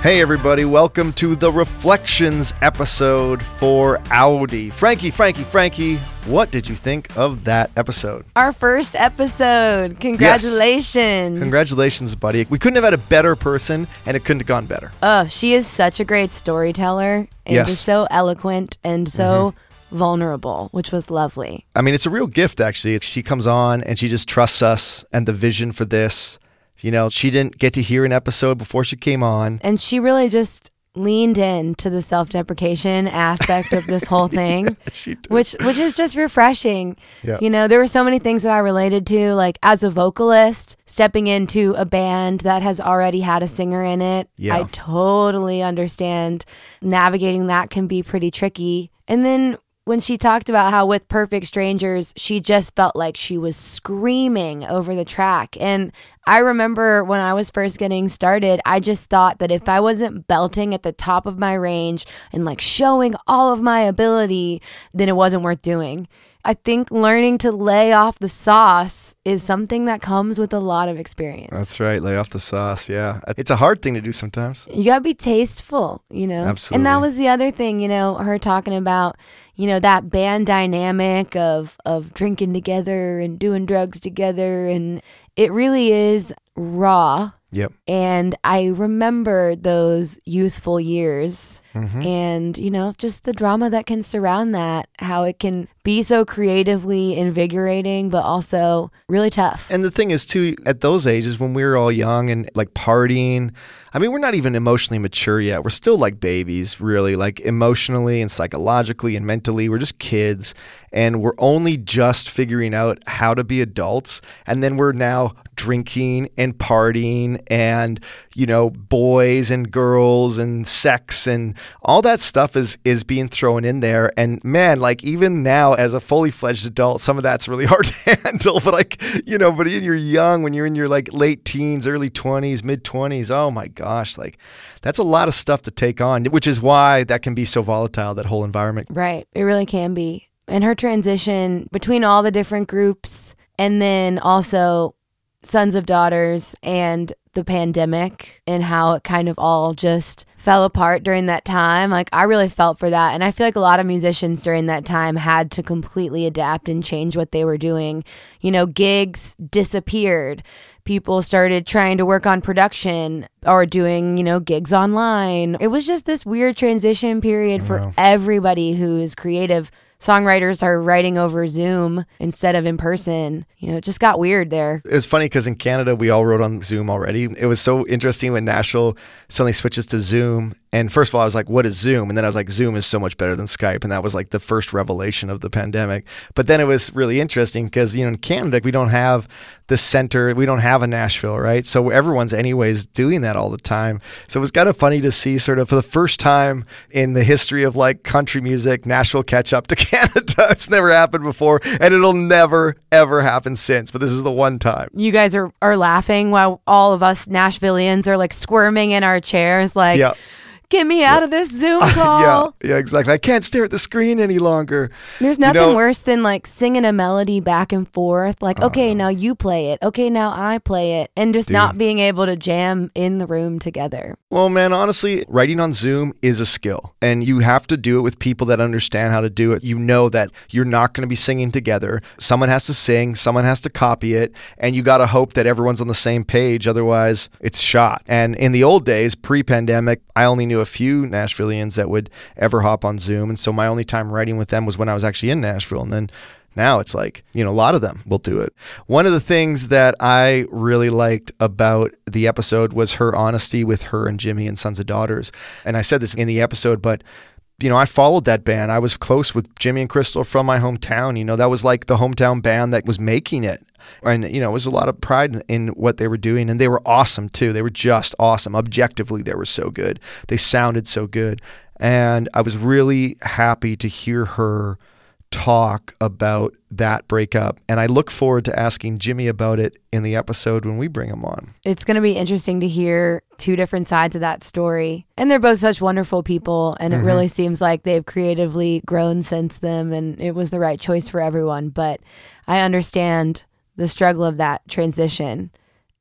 Hey, everybody, welcome to the Reflections episode for OUDi. Franky, Franky, Franky, what did you think of that episode? Our first episode. Congratulations. Congratulations, buddy. We couldn't have had a better person, and it couldn't have gone better. Oh, she is such a great storyteller and Yes. just so eloquent and so mm-hmm. vulnerable, which was lovely. I mean, it's a real gift, actually. She comes on and she just trusts us and the vision for this. You know, she didn't get to hear an episode before she came on. And she really just leaned in to the self-deprecation aspect of this whole thing. She did. which which is just refreshing. Yeah. You know, there were so many things that I related to like as a vocalist, stepping into a band that has already had a singer in it. Yeah. I totally understand navigating that can be pretty tricky. And then when she talked about how with Perfect Strangers, she just felt like she was screaming over the track. And I remember when I was first getting started, I just thought that if I wasn't belting at the top of my range and like showing all of my ability, then it wasn't worth doing. I think learning to lay off the sauce is something that comes with a lot of experience. That's right. Lay off the sauce. Yeah. It's a hard thing to do sometimes. You gotta be tasteful, you know. Absolutely. And that was the other thing, you know, her talking about, you know, that band dynamic of of drinking together and doing drugs together, and it really is raw. Yep. And I remember those youthful years Mm-hmm. and, you know, just the drama that can surround that, how it can be so creatively invigorating, but also really tough. And the thing is, too, at those ages when we were all young and like partying, I mean, we're not even emotionally mature yet. We're still like babies, really, like emotionally and psychologically and mentally. We're just kids. And we're only just figuring out how to be adults. And then we're now drinking and partying and, you know, boys and girls and sex and all that stuff is, is being thrown in there. And man, like even now as a fully fledged adult, some of that's really hard to handle. But like, you know, but when you're young, when you're in your like late teens, early 20s, mid 20s, oh my gosh, like that's a lot of stuff to take on, which is why that can be so volatile, that whole environment. Right. It really can be. And her transition between all the different groups and then also Sons of Daughters and the pandemic and how it kind of all just fell apart during that time. Like, I really felt for that. And I feel like a lot of musicians during that time had to completely adapt and change what they were doing. You know, gigs disappeared. People started trying to work on production or doing, you know, gigs online. It was just this weird transition period for everybody who's creative. Songwriters are writing over Zoom instead of in person. You know, it just got weird there. It was funny because in Canada we all wrote on Zoom already. It was so interesting when Nashville suddenly switches to Zoom. And first of all, I was like, "What is Zoom?" And then I was like, "Zoom is so much better than Skype." And that was like the first revelation of the pandemic. But then it was really interesting because you know in Canada we don't have the center, we don't have a Nashville, right? So everyone's anyways doing that all the time. So it was kind of funny to see sort of for the first time in the history of like country music, Nashville catch up to Canada. it's never happened before, and it'll never ever happen since. But this is the one time. You guys are, are laughing while all of us Nashvillians are like squirming in our chairs, like, Yeah. Get me out of this Zoom call. yeah, yeah, exactly. I can't stare at the screen any longer. There's You nothing know- worse than like singing a melody back and forth. Like, okay, uh. now you play it. Okay, now I play it. And just not being able to jam in the room together. Well, man, honestly, writing on Zoom is a skill, and you have to do it with people that understand how to do it. You know that you're not going to be singing together. Someone has to sing, someone has to copy it, and you got to hope that everyone's on the same page. Otherwise, it's shot. And in the old days, pre pandemic, I only knew a few Nashvilleians that would ever hop on Zoom. And so my only time writing with them was when I was actually in Nashville. And then now it's like, you know, a lot of them will do it. One of the things that I really liked about the episode was her honesty with her and Jimmy and Sons of Daughters. And I said this in the episode, but you know, I followed that band. I was close with Jimmy and Crystal from my hometown. You know, that was like the hometown band that was making it. And, you know, it was a lot of pride in- in what they were doing. And they were awesome too. They were just awesome. Objectively, they were so good. They sounded so good. And I was really happy to hear her talk about that breakup. And I look forward to asking Jimmy about it in the episode when we bring him on. It's going to be interesting to hear two different sides of that story. And they're both such wonderful people. And it mm-hmm. really seems like they've creatively grown since them. And it was the right choice for everyone. But I understand the struggle of that transition.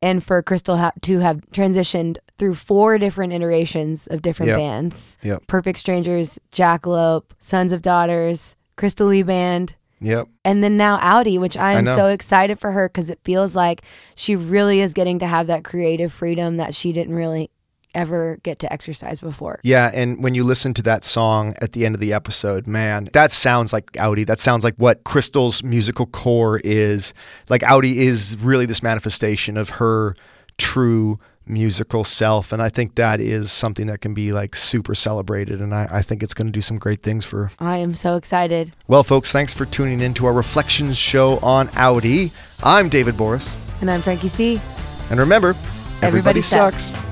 And for Crystal ha- to have transitioned through four different iterations of different Yep. bands Yep. Perfect Strangers, Jackalope, Sons of Daughters, Crystal Lee Band, Yep. and then now OUDi, which I am know. so excited for her because it feels like she really is getting to have that creative freedom that she didn't really ever get to exercise before. Yeah, and when you listen to that song at the end of the episode, man, that sounds like OUDi. That sounds like what Crystal's musical core is. Like OUDi is really this manifestation of her true musical self. And I think that is something that can be like super celebrated. And I, I think it's going to do some great things for. I am so excited. Well, folks, thanks for tuning in to our Reflections show on OUDi. I'm David Boris. And I'm Franky C. And remember, everybody, Everybody sucks. sucks.